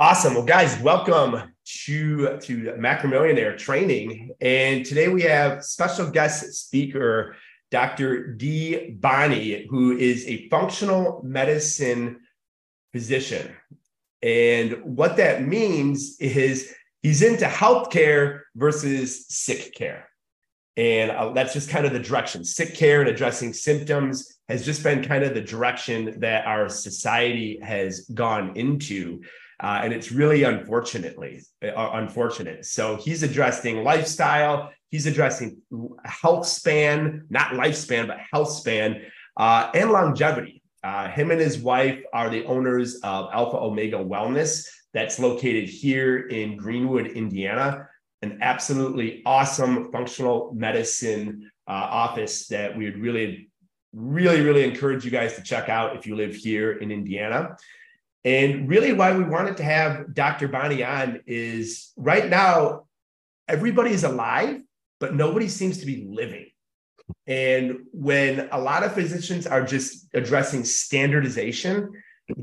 Awesome. Well, guys, welcome to, to Macromillionaire Training. And today we have special guest speaker, Dr. D. Bonney, who is a functional medicine physician. And what that means is he's into healthcare versus sick care. And uh, that's just kind of the direction. Sick care and addressing symptoms has just been kind of the direction that our society has gone into. Uh, and it's really unfortunately uh, unfortunate. So he's addressing lifestyle. He's addressing health span, not lifespan, but health span uh, and longevity. Uh, him and his wife are the owners of Alpha Omega Wellness, that's located here in Greenwood, Indiana. An absolutely awesome functional medicine uh, office that we would really, really, really encourage you guys to check out if you live here in Indiana. And really, why we wanted to have Dr. Bonney on is right now, everybody is alive, but nobody seems to be living. And when a lot of physicians are just addressing standardization,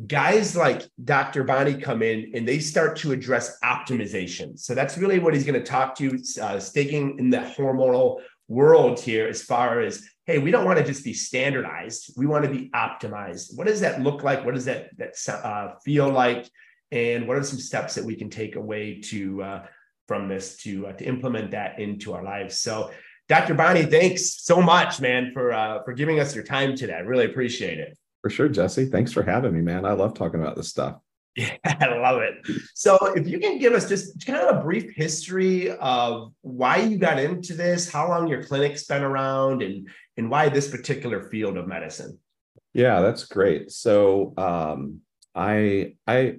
guys like Dr. Bonney come in and they start to address optimization. So that's really what he's going to talk to you, uh, staking in the hormonal world here as far as hey we don't want to just be standardized we want to be optimized. What does that look like? What does that that uh, feel like? And what are some steps that we can take away to uh, from this to uh, to implement that into our lives? So dr Bonney, thanks so much man for uh, for giving us your time today. I really appreciate it. For sure jesse. Thanks for having me man. I love talking about this stuff yeah, I love it. So, if you can give us just kind of a brief history of why you got into this, how long your clinic's been around, and and why this particular field of medicine. Yeah, that's great. So, um, I I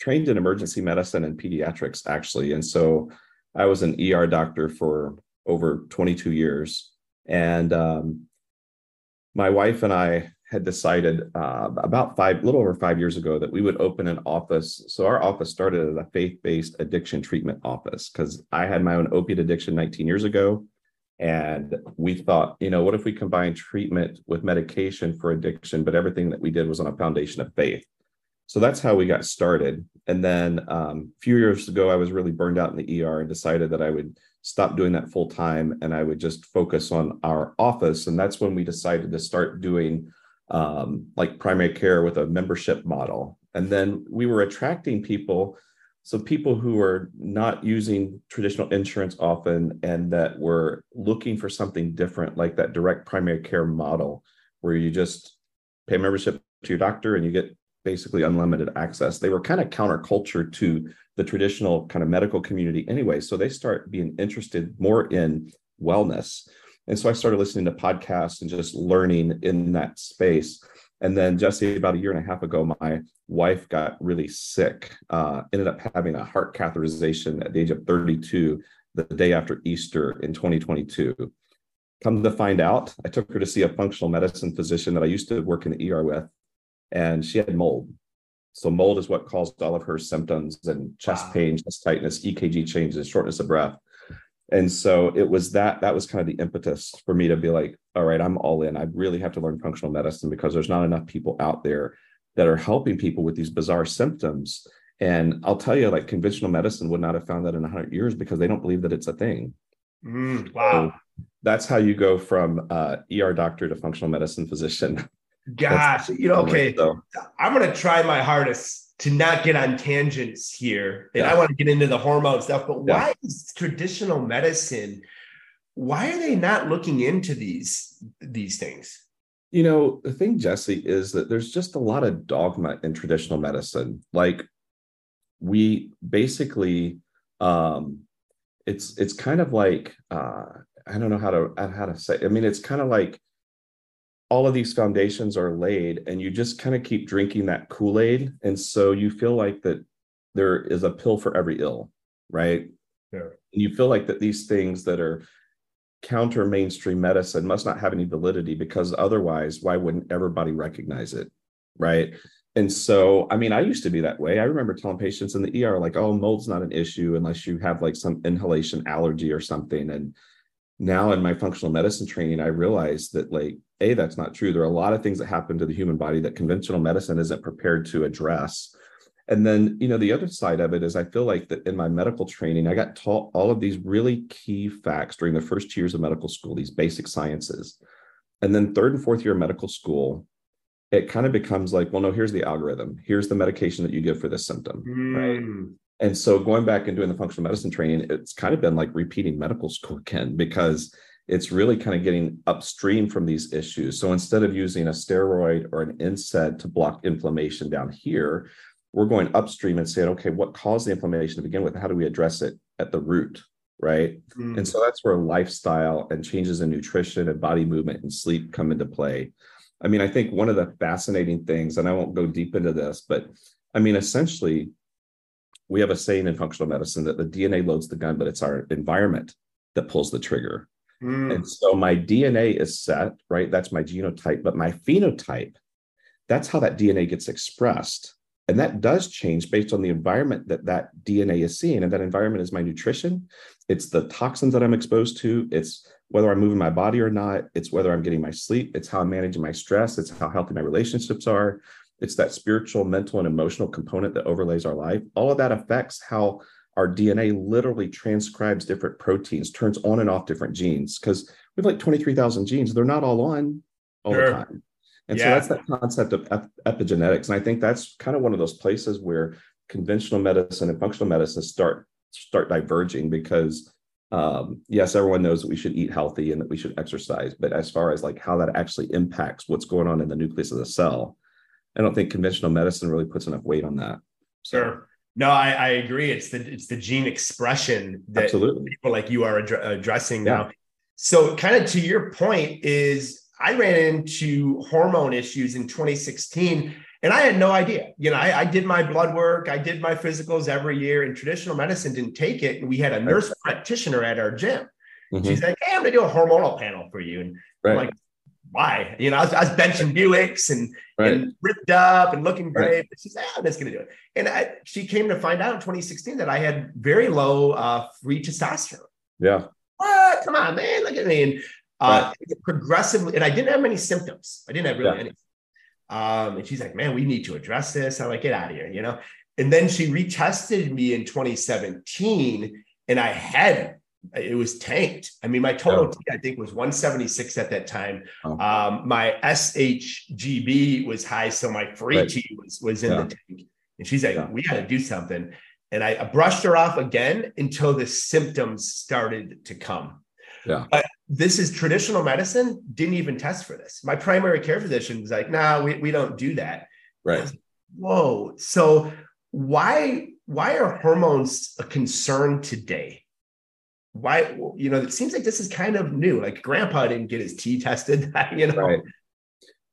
trained in emergency medicine and pediatrics actually, and so I was an ER doctor for over 22 years, and um, my wife and I had decided uh, about five, little over five years ago, that we would open an office. So our office started as a faith-based addiction treatment office because I had my own opiate addiction 19 years ago, and we thought, you know, what if we combine treatment with medication for addiction, but everything that we did was on a foundation of faith. So that's how we got started. And then um, a few years ago, I was really burned out in the ER and decided that I would stop doing that full time and I would just focus on our office. And that's when we decided to start doing um, like primary care with a membership model. And then we were attracting people, so people who are not using traditional insurance often and that were looking for something different, like that direct primary care model, where you just pay membership to your doctor and you get basically unlimited access. They were kind of counterculture to the traditional kind of medical community anyway. So they start being interested more in wellness. And so I started listening to podcasts and just learning in that space. And then Jesse, about a year and a half ago, my wife got really sick, uh, ended up having a heart catheterization at the age of 32, the day after Easter in 2022. Come to find out, I took her to see a functional medicine physician that I used to work in the ER with, and she had mold. So mold is what caused all of her symptoms and chest wow. pain, chest tightness, EKG changes, shortness of breath and so it was that that was kind of the impetus for me to be like all right i'm all in. I really have to learn functional medicine because there's not enough people out there that are helping people with these bizarre symptoms. And i'll tell you like conventional medicine would not have found that in 100 years because they don't believe that it's a thing. Mm, wow. so that's how you go from uh, er doctor to functional medicine physician. Gosh you know okay. so. i'm going to try my hardest to not get on tangents here. And yeah. I want to get into the hormone stuff, but yeah. why is traditional medicine, why are they not looking into these these things? You know, the thing, Jesse, is that there's just a lot of dogma in traditional medicine. Like we basically um it's it's kind of like uh I don't know how to how to say. I mean, it's kind of like all of these foundations are laid and you just kind of keep drinking that kool-aid. And so you feel like that there is a pill for every ill right? Yeah. and you feel like that these things that are counter mainstream medicine must not have any validity because otherwise why wouldn't everybody recognize it right? And so i mean i used to be that way. I remember telling patients in the er like oh mold's not an issue unless you have like some inhalation allergy or something. And now in my functional medicine training, I realized that like, A, that's not true. There are a lot of things that happen to the human body that conventional medicine isn't prepared to address. And then, you know, the other side of it is I feel like that in my medical training, I got taught all of these really key facts during the first years of medical school, these basic sciences. And then third and fourth year of medical school, it kind of becomes like, well, no, here's the algorithm. Here's the medication that you give for this symptom. Mm. Right. And so going back and doing the functional medicine training, it's kind of been like repeating medical school again because it's really kind of getting upstream from these issues. So instead of using a steroid or an NSAID to block inflammation down here, we're going upstream and saying, okay, what caused the inflammation to begin with? How do we address it at the root? Right. Mm. And so that's where lifestyle and changes in nutrition and body movement and sleep come into play. I mean, I think one of the fascinating things, and I won't go deep into this, but I mean, essentially, we have a saying in functional medicine that the DNA loads the gun, but it's our environment that pulls the trigger. Mm. And so my DNA is set, right? That's my genotype, but my phenotype, that's how that DNA gets expressed. And that does change based on the environment that that DNA is seeing. And that environment is my nutrition. It's the toxins that I'm exposed to. It's whether I'm moving my body or not. It's whether I'm getting my sleep. It's how I'm managing my stress. It's how healthy my relationships are. It's that spiritual, mental, and emotional component that overlays our life. All of that affects how our DNA literally transcribes different proteins, turns on and off different genes. Because we have like 23,000 genes. They're not all on all sure. the time. And yeah. so that's that concept of ep- epigenetics. And I think that's kind of one of those places where conventional medicine and functional medicine start start diverging because um, yes, everyone knows that we should eat healthy and that we should exercise, but as far as like how that actually impacts what's going on in the nucleus of the cell, I don't think conventional medicine really puts enough weight on that. So. Sure. No, I, I agree. It's the it's the gene expression that Absolutely. people like you are ad- addressing yeah. now. So, kind of to your point, is I ran into hormone issues in 2016 and I had no idea. You know, I, I, did my blood work, I did my physicals every year, and traditional medicine didn't take it. And we had a nurse right. practitioner at our gym. Mm-hmm. She's like, Hey, I'm gonna do a hormonal panel for you. And right. I'm like, why? You know, I was, I was benching Buicks and, right. and ripped up and looking great. Right. But she's like, I'm just gonna do it. And I, she came to find out in 2016 that I had very low uh, free testosterone. Yeah. What? Come on, man. Look at me. And uh, progressively, and I didn't have many symptoms. I didn't have really yeah. any. Um, and she's like, man, we need to address this. I'm like, get out of here, you know? And then she retested me in 2017 and I had it was tanked. I mean, my total T, I think was 176 at that time. Oh. Um, my SHGB was high, so my free right. T was was in yeah. the tank. And she's like, yeah. we got to do something. And I brushed her off again until the symptoms started to come. Yeah. But this is traditional medicine, didn't even test for this. My primary care physician was like, no, nah, we, we don't do that. Right. Like, Whoa. So why why are hormones a concern today? Why, you know, it seems like this is kind of new. Like grandpa didn't get his T tested, you know. Right.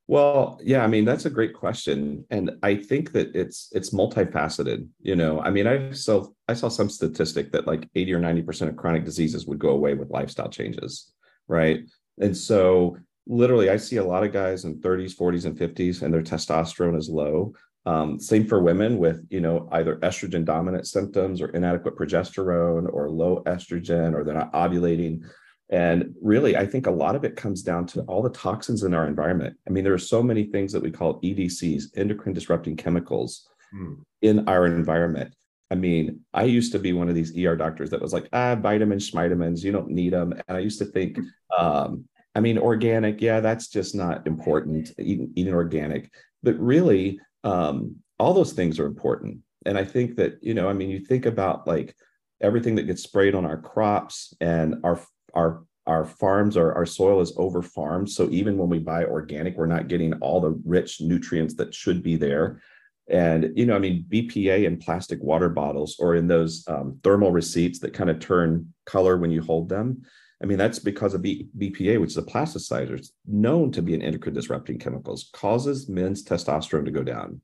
Well, yeah, I mean that's a great question, and I think that it's it's multifaceted. You know, I mean, I saw I saw some statistic that like eighty or ninety percent of chronic diseases would go away with lifestyle changes, right? And so, literally, I see a lot of guys in thirties, forties, and fifties, and their testosterone is low. Um, same for women with you know either estrogen dominant symptoms or inadequate progesterone or low estrogen, or they're not ovulating and really, I think a lot of it comes down to all the toxins in our environment. I mean, there are so many things that we call EDCs, endocrine disrupting chemicals, hmm. in our environment. I mean, I used to be one of these ER doctors that was like, ah, vitamins, schmitamins, you don't need them. And I used to think, um, I mean, organic, yeah, that's just not important, eating, eating organic. But really, um, all those things are important. And I think that, you know, I mean, you think about like everything that gets sprayed on our crops and our our our farms our, our soil is over farmed so even when we buy organic we're not getting all the rich nutrients that should be there and you know i mean bpa in plastic water bottles or in those um, thermal receipts that kind of turn color when you hold them i mean that's because of B- bpa which is a plasticizer. It's known to be an endocrine disrupting chemicals causes men's testosterone to go down.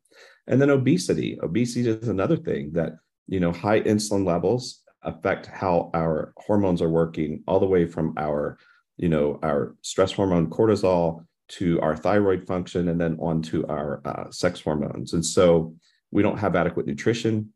And then obesity. Obesity is another thing that you know high insulin levels affect how our hormones are working all the way from our you know our stress hormone cortisol to our thyroid function and then on to our uh, sex hormones. And so we don't have adequate nutrition.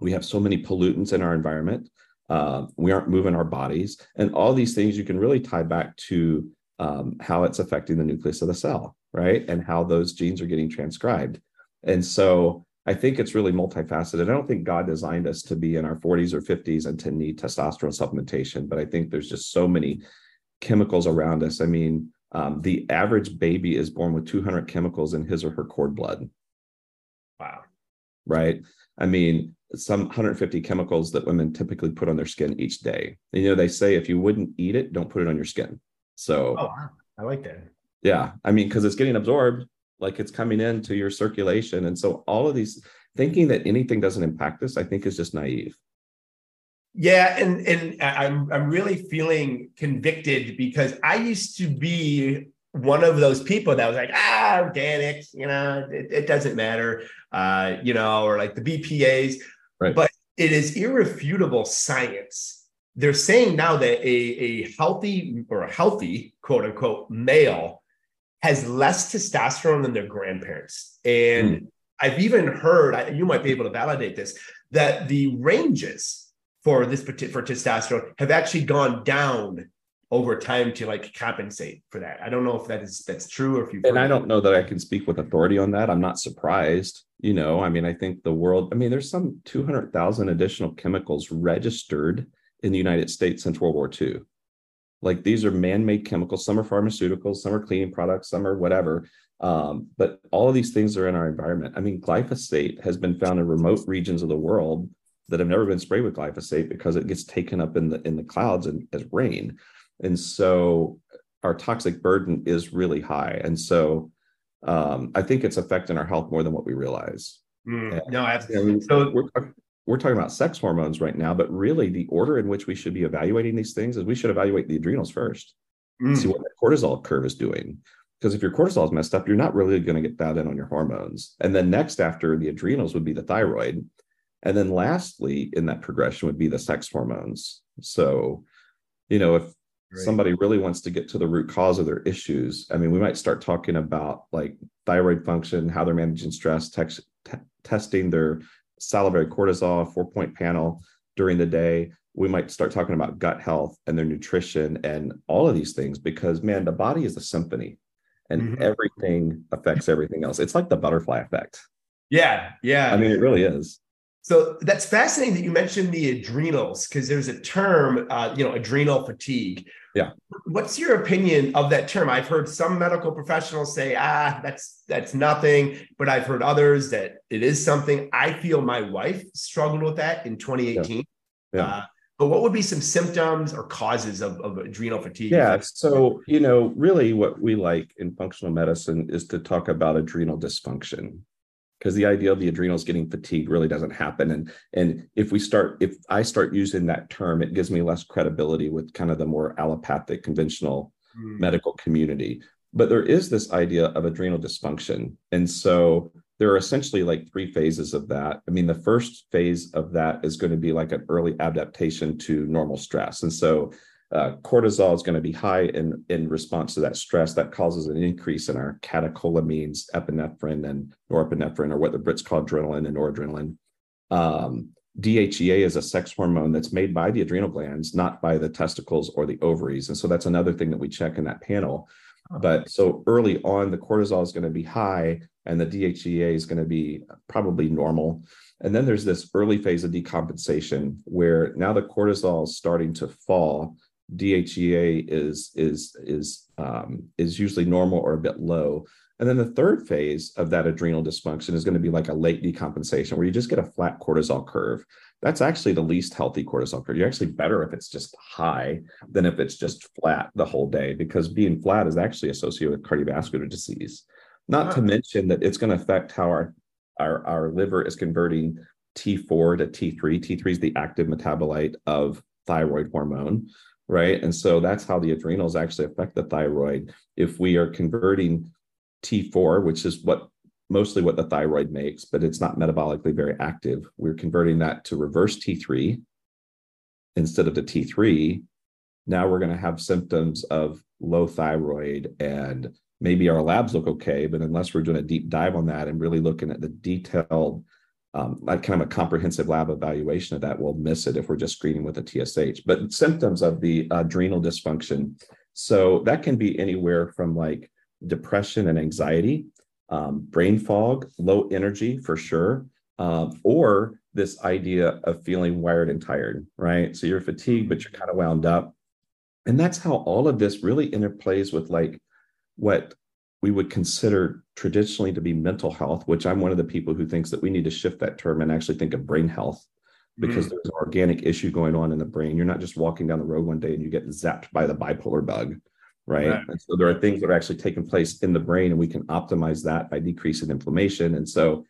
We have so many pollutants in our environment uh, we aren't moving our bodies and all these things you can really tie back to um, how it's affecting the nucleus of the cell right and how those genes are getting transcribed and so I think it's really multifaceted. I don't think God designed us to be in our 40s or 50s and to need testosterone supplementation, but I think there's just so many chemicals around us. I mean, um, the average baby is born with 200 chemicals in his or her cord blood. Wow. Right. I mean, some 150 chemicals that women typically put on their skin each day. And, you know, they say if you wouldn't eat it, don't put it on your skin. So, oh, wow. I like that. Yeah. I mean, because it's getting absorbed, like it's coming into your circulation. And so, all of these thinking that anything doesn't impact us, I think is just naive. Yeah, and and I'm I'm really feeling convicted because I used to be one of those people that was like, ah, organics, you know, it, it doesn't matter, uh, you know, or like the BPAs. Right. But it is irrefutable science. They're saying now that a, a healthy or a healthy quote unquote male has less testosterone than their grandparents. And mm. I've even heard, you might be able to validate this, that the ranges for this for testosterone have actually gone down over time to like compensate for that. I don't know if that is that's true or if you and I don't know that I can speak with authority on that. I'm not surprised. You know, I mean, I think the world. I mean, there's some 200,000 additional chemicals registered in the United States since World War II. Like these are man-made chemicals. Some are pharmaceuticals, some are cleaning products, some are whatever. Um, but all of these things are in our environment. I mean, glyphosate has been found in remote regions of the world that have never been sprayed with glyphosate because it gets taken up in the in the clouds and as rain and so our toxic burden is really high. And so um, i think it's affecting our health more than what we realize. Mm, no absolutely so we're, we're talking about sex hormones right now but really the order in which we should be evaluating these things is we should evaluate the adrenals first mm. see what the cortisol curve is doing. Because if your cortisol is messed up you're not really going to get that in on your hormones. And then next after the adrenals would be the thyroid. And then lastly, in that progression would be the sex hormones. So, you know, if Somebody really wants to get to the root cause of their issues, I mean, we might start talking about like thyroid function, how they're managing stress, te- testing their salivary cortisol, four point panel during the day. We might start talking about gut health and their nutrition and all of these things because, man, the body is a symphony and mm-hmm. everything affects everything else. It's like the butterfly effect. Yeah. Yeah. I mean, it really is. So that's fascinating that you mentioned the adrenals because there's a term, uh, you know, adrenal fatigue. Yeah. What's your opinion of that term? I've heard some medical professionals say, ah, that's that's nothing, but I've heard others that it is something. I feel my wife struggled with that in 2018. Yeah. yeah. Uh, but what would be some symptoms or causes of, of adrenal fatigue? Yeah. So, you know, really what we like in functional medicine is to talk about adrenal dysfunction because the idea of the adrenals getting fatigued really doesn't happen. And and if we start if i start using that term it gives me less credibility with kind of the more allopathic conventional mm. medical community. But there is this idea of adrenal dysfunction. And so there are essentially like three phases of that. I mean the first phase of that is going to be like an early adaptation to normal stress. And so uh, cortisol is going to be high in, in response to that stress. That causes an increase in our catecholamines, epinephrine, and norepinephrine, or what the Brits call adrenaline and noradrenaline. Um, DHEA is a sex hormone that's made by the adrenal glands, not by the testicles or the ovaries. And so that's another thing that we check in that panel. But so early on, the cortisol is going to be high and the DHEA is going to be probably normal. And then there's this early phase of decompensation where now the cortisol is starting to fall DHEA is is is um, is usually normal or a bit low. And then the third phase of that adrenal dysfunction is going to be like a late decompensation where you just get a flat cortisol curve. That's actually the least healthy cortisol curve. You're actually better if it's just high than if it's just flat the whole day because being flat is actually associated with cardiovascular disease. Not to mention that it's going to affect how our, our, our liver is converting T4 to T3. T3 is the active metabolite of thyroid hormone right? And so that's how the adrenals actually affect the thyroid. If we are converting T4, which is what mostly what the thyroid makes, but it's not metabolically very active, we're converting that to reverse T3 instead of the T3. Now we're going to have symptoms of low thyroid and maybe our labs look okay, but unless we're doing a deep dive on that and really looking at the detailed um, like kind of a comprehensive lab evaluation of that will miss it if we're just screening with a TSH. But symptoms of the adrenal dysfunction. So that can be anywhere from like depression and anxiety, um, brain fog, low energy for sure. um, or this idea of feeling wired and tired, right? So you're fatigued, but you're kind of wound up. And that's how all of this really interplays with like what we would consider traditionally to be mental health, which I'm one of the people who thinks that we need to shift that term and actually think of brain health because mm. there's an organic issue going on in the brain. You're not just walking down the road one day and you get zapped by the bipolar bug, right? right. And so there are things that are actually taking place in the brain, and we can optimize that by decreasing inflammation. And so,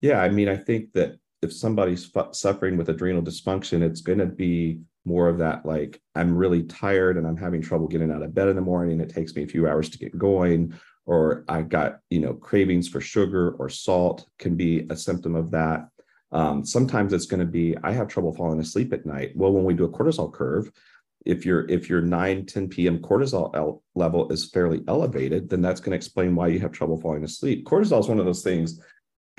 yeah, I mean, I think that if somebody's suffering with adrenal dysfunction, it's going to be more of that like i'm really tired and i'm having trouble getting out of bed in the morning it takes me a few hours to get going or I've got you know cravings for sugar or salt can be a symptom of that um, sometimes it's going to be i have trouble falling asleep at night well when we do a cortisol curve if your if your 9 10 p.m cortisol level is fairly elevated then that's going to explain why you have trouble falling asleep cortisol is one of those things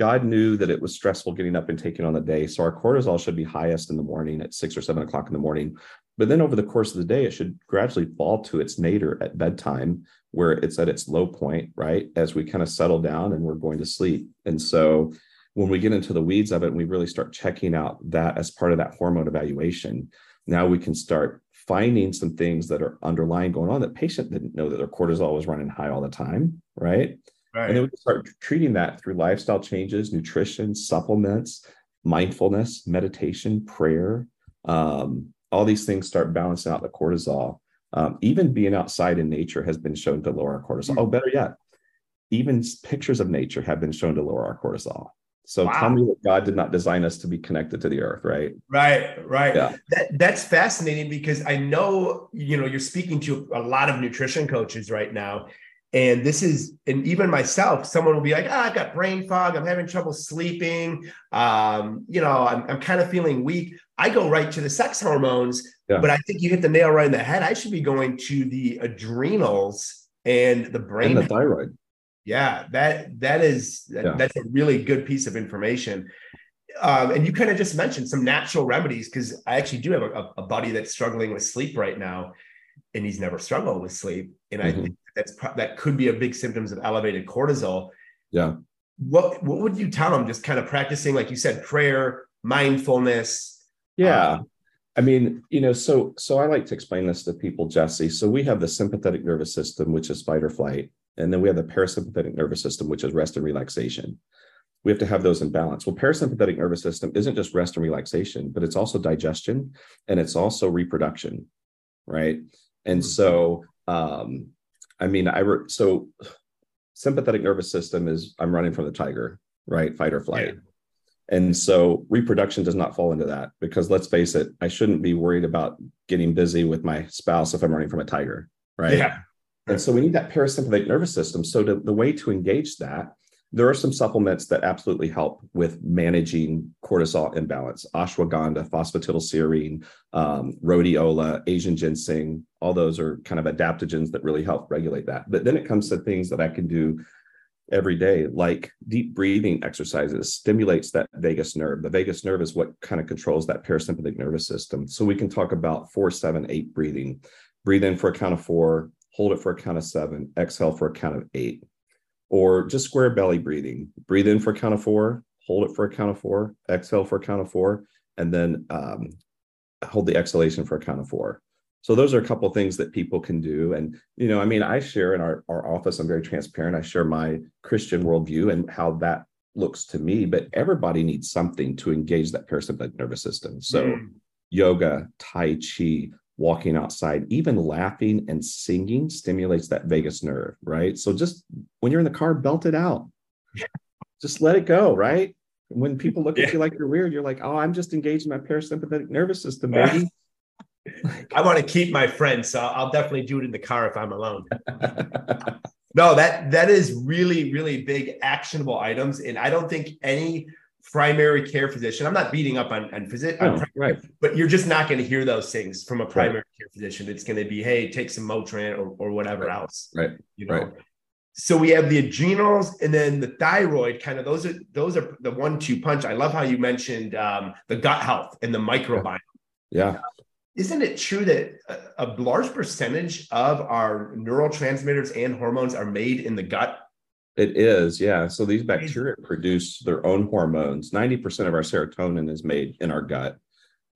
God knew that it was stressful getting up and taking on the day. So our cortisol should be highest in the morning at six or seven o'clock in the morning. But then over the course of the day, it should gradually fall to its nadir at bedtime, where it's at its low point, right? As we kind of settle down and we're going to sleep. And so when we get into the weeds of it and we really start checking out that as part of that hormone evaluation, now we can start finding some things that are underlying going on that patient didn't know that their cortisol was running high all the time, right? Right. And then we can start treating that through lifestyle changes, nutrition, supplements, mindfulness, meditation, prayer. Um, all these things start balancing out the cortisol. Um, even being outside in nature has been shown to lower our cortisol. Oh, better yet, even pictures of nature have been shown to lower our cortisol. So wow. tell me that God did not design us to be connected to the earth, right? Right, right. Yeah. That, that's fascinating because I know, you know, you're speaking to a lot of nutrition coaches right now. And this is, and even myself, someone will be like, ah, I've got brain fog. I'm having trouble sleeping. Um, you know, I'm, I'm kind of feeling weak. I go right to the sex hormones, yeah. but I think you hit the nail right in the head. I should be going to the adrenals and the brain and the thyroid. Yeah, that that is yeah. that's a really good piece of information. Um, and you kind of just mentioned some natural remedies because I actually do have a, a buddy that's struggling with sleep right now, and he's never struggled with sleep. And mm-hmm. I think that's that could be a big symptoms of elevated cortisol. Yeah. What what would you tell them? Just kind of practicing, like you said, prayer, mindfulness. Yeah. Um, I mean, you know, so so I like to explain this to people, Jesse. So we have the sympathetic nervous system, which is fight or flight, and then we have the parasympathetic nervous system, which is rest and relaxation. We have to have those in balance. Well, parasympathetic nervous system isn't just rest and relaxation, but it's also digestion and it's also reproduction, right? And mm-hmm. so um, I mean, I re- so sympathetic nervous system is I'm running from the tiger, right? Fight or flight. Yeah. And so reproduction does not fall into that because let's face it, I shouldn't be worried about getting busy with my spouse if I'm running from a tiger, right? Yeah. And so we need that parasympathetic nervous system. So to, the way to engage that there are some supplements that absolutely help with managing cortisol imbalance ashwagandha phosphatidylserine um, rhodiola asian ginseng all those are kind of adaptogens that really help regulate that but then it comes to things that i can do every day like deep breathing exercises stimulates that vagus nerve the vagus nerve is what kind of controls that parasympathetic nervous system so we can talk about four seven eight breathing breathe in for a count of four hold it for a count of seven exhale for a count of eight or just square belly breathing. Breathe in for a count of four, hold it for a count of four, exhale for a count of four, and then um, hold the exhalation for a count of four. So those are a couple things that people can do. And, you know, I mean, I share in our, our office, I'm very transparent. I share my Christian worldview and how that looks to me, but everybody needs something to engage that parasympathetic nervous system. So mm. yoga, Tai Chi, walking outside, even laughing and singing stimulates that vagus nerve, right? So just when you're in the car, belt it out. Just let it go, right? When people look yeah. at you like you're weird, you're like, oh, I'm just engaging my parasympathetic nervous system, baby. I want to keep my friends, so I'll definitely do it in the car if I'm alone. no, that that is really, really big actionable items. And I don't think any primary care physician. I'm not beating up on, on physician, oh, right. but you're just not going to hear those things from a primary right. care physician. It's going to be, hey, take some Motrin or, or whatever right. else. Right. You know. Right. So we have the adrenals and then the thyroid. Kind of those are those are the one-two punch. I love how you mentioned um, the gut health and the microbiome. Yeah. yeah. Isn't it true that a, a large percentage of our neurotransmitters and hormones are made in the gut? It is, yeah. So these bacteria produce their own hormones. 90% of our serotonin is made in our gut.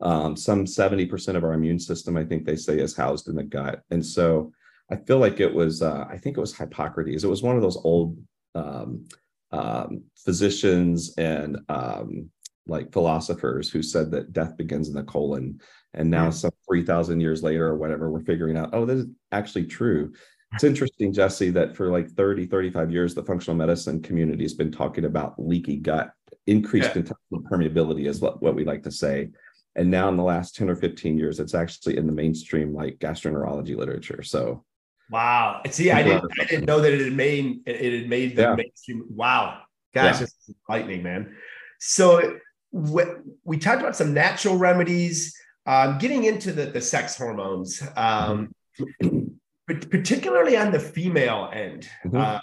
Um, some 70% of our immune system, I think they say, is housed in the gut. And so I feel like it was, uh, I think it was Hippocrates. It was one of those old um, um, physicians and um, like philosophers who said that death begins in the colon. And now, yeah. some 3,000 years later or whatever, we're figuring out, oh, this is actually true. It's interesting, Jesse, that for like 30, 35 years, the functional medicine community has been talking about leaky gut, increased yeah. intestinal permeability, is what, what we like to say. And now, in the last 10 or 15 years, it's actually in the mainstream like gastroenterology literature. So, wow. See, I didn't, I didn't know that it had made it had made the yeah. mainstream. Wow. Gosh, yeah. this is lightning, man. So, we talked about some natural remedies, um, getting into the, the sex hormones. Um, but particularly on the female end. Mm-hmm. Uh,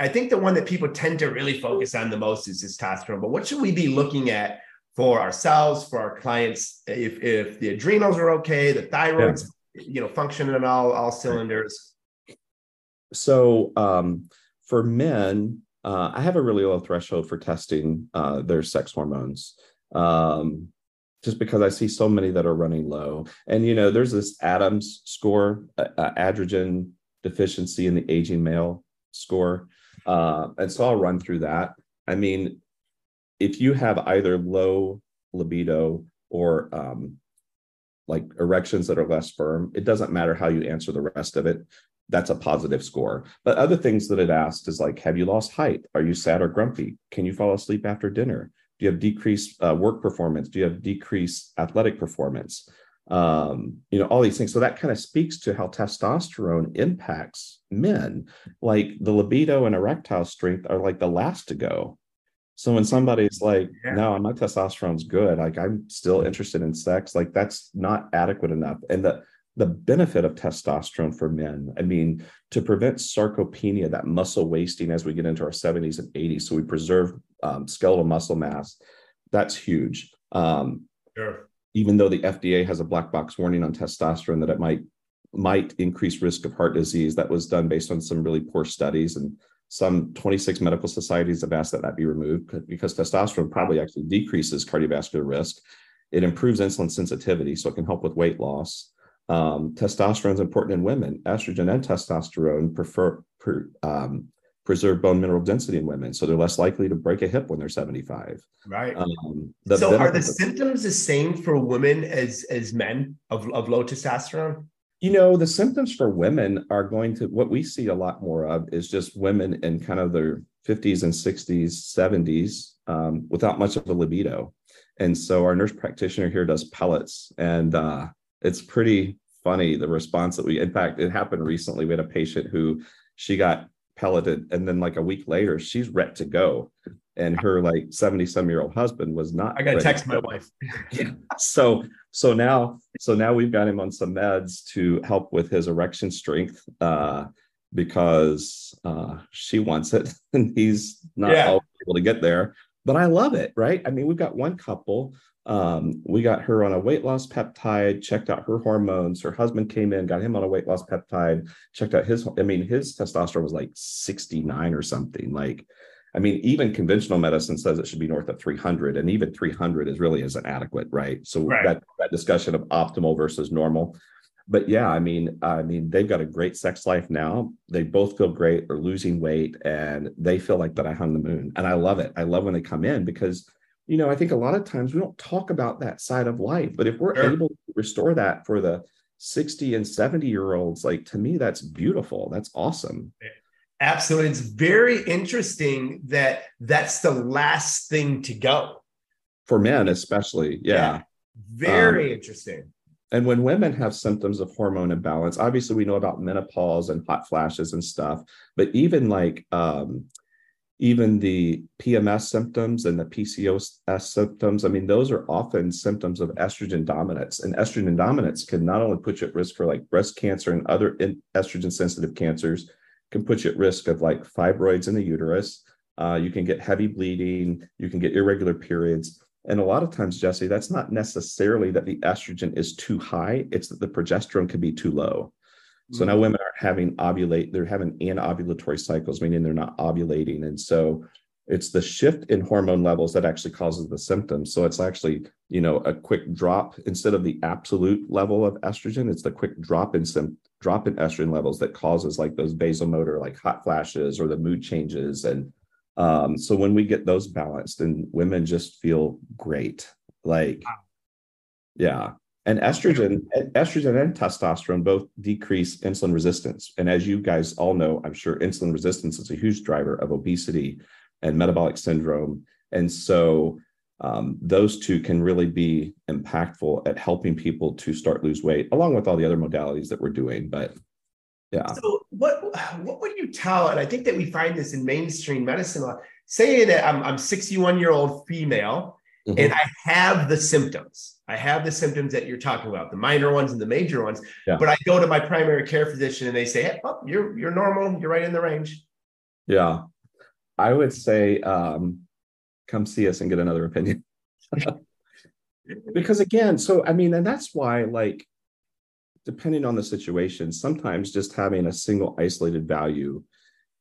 I think the one that people tend to really focus on the most is testosterone. But what should we be looking at for ourselves, for our clients, if if the adrenals are okay, the thyroid's yeah. you know functioning on all all cylinders? So um, for men, uh, I have a really low threshold for testing uh, their sex hormones. Um, just because I see so many that are running low. And you know, there's this Adams score, uh, uh, androgen deficiency in the aging male score, uh, and so I'll run through that. I mean, if you have either low libido or um, like erections that are less firm, it doesn't matter how you answer the rest of it. That's a positive score. But other things that it asked is like, have you lost height? Are you sad or grumpy? Can you fall asleep after dinner? Do you have decreased uh, work performance? Do you have decreased athletic performance? Um, you know, all these things. So that kind of speaks to how testosterone impacts men. Like the libido and erectile strength are like the last to go. So when somebody's like, yeah. no, my testosterone's good, like I'm still interested in sex, like that's not adequate enough. And the the benefit of testosterone for men. I mean, to prevent sarcopenia, that muscle wasting as we get into our 70s and 80s, so we preserve um, skeletal muscle mass. That's huge. Um, sure. Even though the FDA has a black box warning on testosterone that it might might increase risk of heart disease, that was done based on some really poor studies, and some 26 medical societies have asked that that be removed because testosterone probably actually decreases cardiovascular risk. It improves insulin sensitivity, so it can help with weight loss. Um, testosterone is important in women. Estrogen and testosterone prefer per, um, preserve bone mineral density in women, so they're less likely to break a hip when they're 75. Right. Um, so, are the symptoms the same for women as as men of, of low testosterone? You know, the symptoms for women are going to what we see a lot more of is just women in kind of their 50s and 60s, 70s um, without much of a libido. And so our nurse practitioner here does pellets, and uh, it's pretty funny the response that we in fact it happened recently. We had a patient who she got pelleted and then like a week later she's ready to go. And her like 70 some year old husband was not i gotta text my wife. Yeah. So so now so now we've got him on some meds to help with his erection strength uh because uh she wants it. And he's not yeah. able to get there. But i love it right? I mean we've got one couple um, we got her on a weight loss peptide, checked out her hormones. Her husband came in, got him on a weight loss peptide, checked out his, I mean, his testosterone was like 69 or something. Like, I mean, even conventional medicine says it should be north of 300, and even 300 is really isn't adequate, right? So right. that that discussion of optimal versus normal. But yeah, I mean, I mean, they've got a great sex life now. They both feel great. They're losing weight, and they feel like that I hung the moon, and I love it. I love when they come in because you know, I think a lot of times we don't talk about that side of life, but if we're sure. able to restore that for the 60 and 70 year olds, like to me, that's beautiful. That's awesome. Absolutely. It's very interesting that that's the last thing to go. For men, especially. Yeah. yeah. Very um, interesting. And when women have symptoms of hormone imbalance, obviously we know about menopause and hot flashes and stuff, but even like um, even the PMS symptoms and the PCOS symptoms, I mean, those are often symptoms of estrogen dominance. And estrogen dominance can not only put you at risk for like breast cancer and other estrogen sensitive cancers, can put you at risk of like fibroids in the uterus. Uh, you can get heavy bleeding, you can get irregular periods. And a lot of times, Jesse, that's not necessarily that the estrogen is too high, it's that the progesterone can be too low. So now mm-hmm. women aren't having ovulate, they're having anovulatory cycles, meaning they're not ovulating. And so it's the shift in hormone levels that actually causes the symptoms. So it's actually, you know, a quick drop instead of the absolute level of estrogen, it's the quick drop in some drop in estrogen levels that causes like those vasomotor, like hot flashes or the mood changes. And um, so when we get those balanced and women just feel great, like, yeah. And estrogen, estrogen and testosterone both decrease insulin resistance. And as you guys all know, I'm sure insulin resistance is a huge driver of obesity and metabolic syndrome. And so um, those two can really be impactful at helping people to start lose weight, along with all the other modalities that we're doing. But yeah. So what what would you tell? And I think that we find this in mainstream medicine. Say that I'm I'm 61 year old female, mm-hmm. and I have the symptoms. I have the symptoms that you're talking about, the minor ones and the major ones. Yeah. But I go to my primary care physician and they say, hey, oh, you're you're normal. You're right in the range. Yeah. I would say um, come see us and get another opinion. because again, so I mean, and that's why, like, depending on the situation, sometimes just having a single isolated value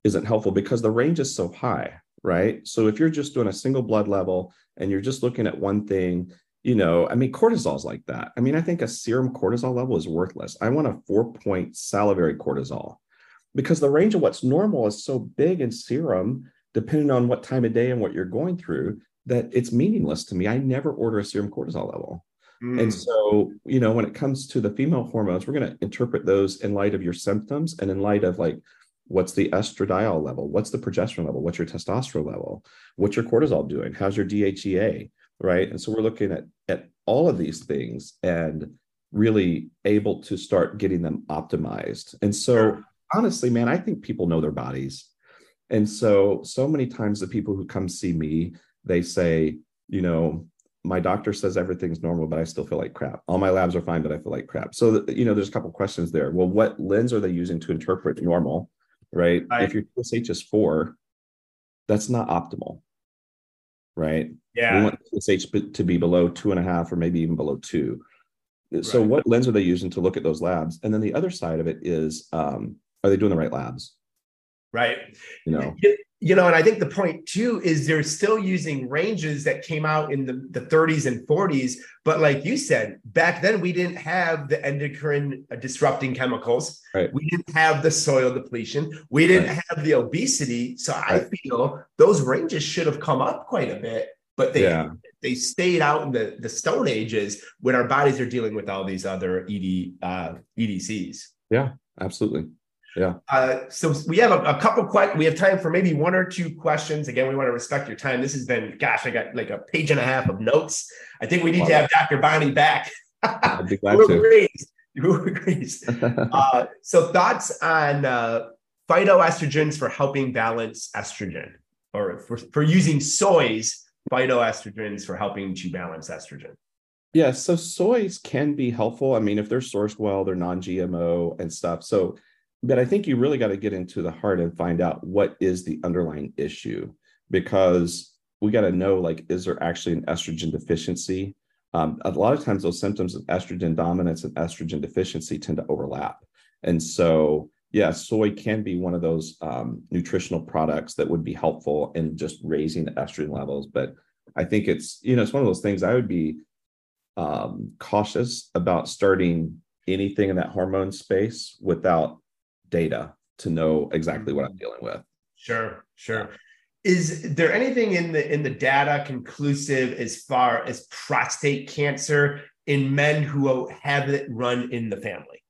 isn't helpful because the range is so high, right? So if you're just doing a single blood level and you're just looking at one thing, you know, I mean, cortisol's like that. I mean, I think a serum cortisol level is worthless. I want a four point salivary cortisol because the range of what's normal is so big in serum depending on what time of day and what you're going through, that it's meaningless to me. I never order a serum cortisol level. Mm. And so, you know, when it comes to the female hormones, we're going to interpret those in light of your symptoms and in light of like, what's the estradiol level? What's the progesterone level? What's your testosterone level? What's your cortisol doing? How's your DHEA? Right. And so we're looking at, at all of these things and really able to start getting them optimized. And so, honestly, man, I think people know their bodies. And so, so many times the people who come see me, they say, you know, my doctor says everything's normal, but I still feel like crap. All my labs are fine, but I feel like crap. So, you know, there's a couple questions there. Well, what lens are they using to interpret normal? Right. I, if your TSH is four, that's not optimal. Right. Yeah. We want TSH to be below two and a half or maybe even below two. Right. So, what lens are they using to look at those labs? And then the other side of it is, um, are they doing the right labs? right? You know, you know, and I think the point too is they're still using ranges that came out in the, the 30s and 40s. But like you said, back then we didn't have the endocrine disrupting chemicals. Right. We didn't have the soil depletion. We didn't right. have the obesity. So right. I feel those ranges should have come up quite a bit. But they yeah. they stayed out in the, the stone ages when our bodies are dealing with all these other ED uh, EDCs. Yeah, absolutely. Yeah. Uh, so we have a, a couple questions. We have time for maybe one or two questions. Again, we want to respect your time. This has been, gosh, I got like a page and a half of notes. I think we need to have Dr. Bonney back. I'd be glad to. agrees? Who agrees? uh, so thoughts on uh, phytoestrogens for helping balance estrogen, or for, for using soys phytoestrogens for helping to balance estrogen. Yeah, so soys can be helpful. I mean, if they're sourced well, they're non-GMO and stuff. So but I think you really got to get into the heart and find out what is the underlying issue because we got to know like, is there actually an estrogen deficiency? Um, a lot of times, those symptoms of estrogen dominance and estrogen deficiency tend to overlap. And so, yeah, soy can be one of those um, nutritional products that would be helpful in just raising the estrogen levels. But I think it's, you know, it's one of those things I would be um, cautious about starting anything in that hormone space without data to know exactly what I'm mm-hmm. dealing with. Sure, sure. Is there anything in the in the data conclusive as far as prostate cancer in men who have it run in the family?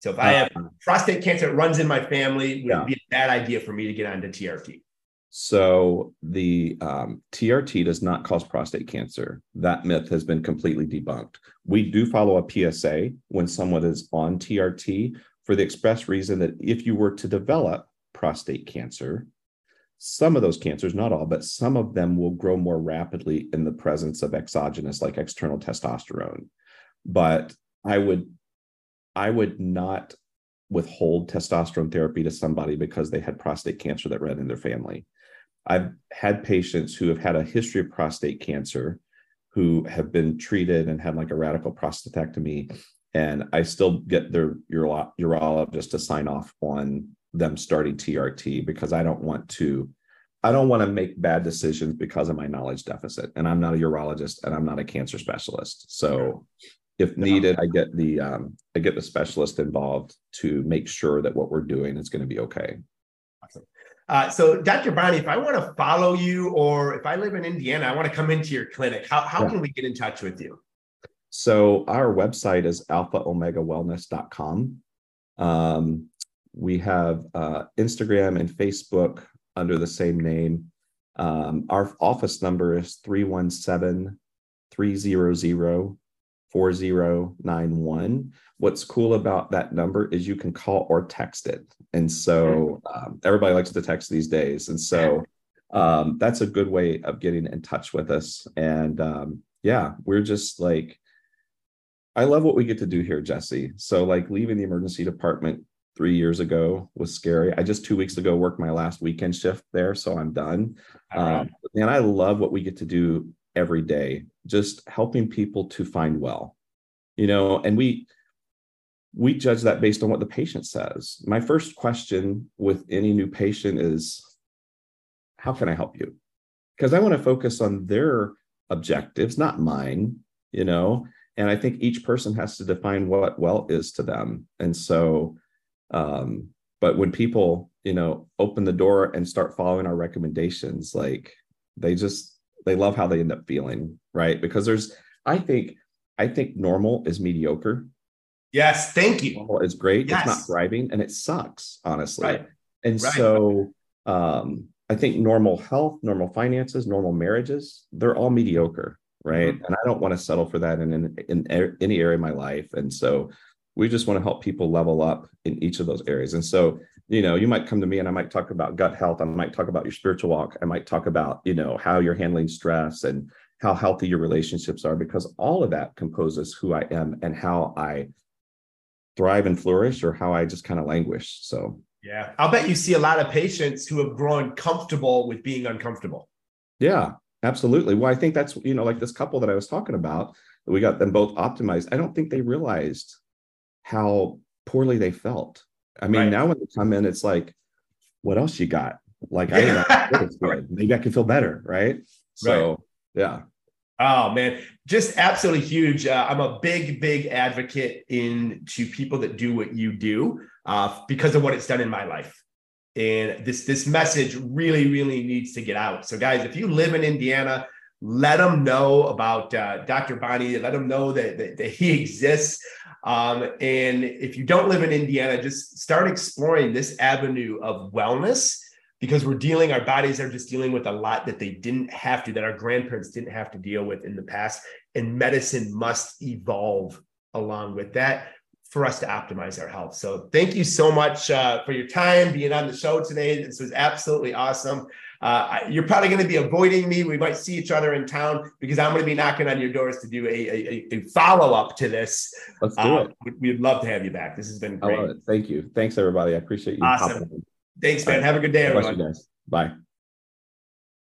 So if I have uh, prostate cancer that runs in my family, would yeah. it be a bad idea for me to get onto TRT? So the um, TRT does not cause prostate cancer. That myth has been completely debunked. We do follow a PSA when someone is on TRT for the express reason that if you were to develop prostate cancer, some of those cancers, not all, but some of them will grow more rapidly in the presence of exogenous, like external testosterone. But I would, I would not withhold testosterone therapy to somebody because they had prostate cancer that ran in their family. I've had patients who have had a history of prostate cancer who have been treated and had like a radical prostatectomy and I still get their uro- urologist to sign off on them starting TRT because I don't want to I don't want to make bad decisions because of my knowledge deficit. And I'm not a urologist and I'm not a cancer specialist. So if needed, I get the um, I get the specialist involved to make sure that what we're doing is going to be okay. Awesome. Uh, so, Dr. Bonney, if I want to follow you or if I live in Indiana, I want to come into your clinic, how, how yeah. can we get in touch with you? So, our website is alphaomegawellness.com. Um, we have uh, Instagram and Facebook under the same name. Um, our office number is 317 300 4091. What's cool about that number is you can call or text it. And so um, everybody likes to text these days. And so um, that's a good way of getting in touch with us. And um, yeah, we're just like, I love what we get to do here, Jesse. So, like, leaving the emergency department three years ago was scary. I just two weeks ago worked my last weekend shift there, so I'm done. Right. Um, and I love what we get to do every day, just helping people to find well. You know, and we we judge that based on what the patient says. My first question with any new patient is, "How can I help you?" Because I want to focus on their objectives, not mine. You know, and I think each person has to define what well is to them, and so um, but when people, you know, open the door and start following our recommendations, like they just they love how they end up feeling, right? Because there's, I think, I think normal is mediocre. Yes, thank you. Normal is great. Yes. It's not thriving, and it sucks, honestly. Right. And right. so, um, I think normal health, normal finances, normal marriages, they're all mediocre, right? Mm-hmm. And I don't want to settle for that in, in, in any area of my life. And so we just want to help people level up in each of those areas. And so you know you might come to me and i might talk about gut health. I might talk about your spiritual walk. I might talk about you know how you're handling stress and how healthy your relationships are because all of that composes who i am and how i thrive and flourish or how i just kind of languish. So yeah. I'll bet you see a lot of patients who have grown comfortable with being uncomfortable. Yeah absolutely well i think that's you know like this couple that i was talking about we got them both optimized i don't think they realized how poorly they felt. I mean, right. now when they come in, it's like, what else you got? Like, I know good. Maybe I can feel better, right? So, right. yeah. Oh man, just absolutely huge. Uh, I'm a big, big advocate into people that do what you do uh, because of what it's done in my life. And this this message really, really needs to get out. So, guys, if you live in Indiana, let them know about uh, Dr. Bonney. Let them know that, that, that he exists. Um, and if you don't live in Indiana, just start exploring this avenue of wellness because we're dealing, our bodies are just dealing with a lot that they didn't have to, that our grandparents didn't have to deal with in the past. And medicine must evolve along with that for us to optimize our health. So thank you so much uh, for your time being on the show today. This was absolutely awesome. Uh, you're probably going to be avoiding me. We might see each other in town because I'm going to be knocking on your doors to do a, a, a follow up to this. Let's do uh, it. We'd love to have you back. This has been great. Thank you. Thanks, everybody. I appreciate you. Awesome. Thanks, man. Have a good day, everyone. Bye.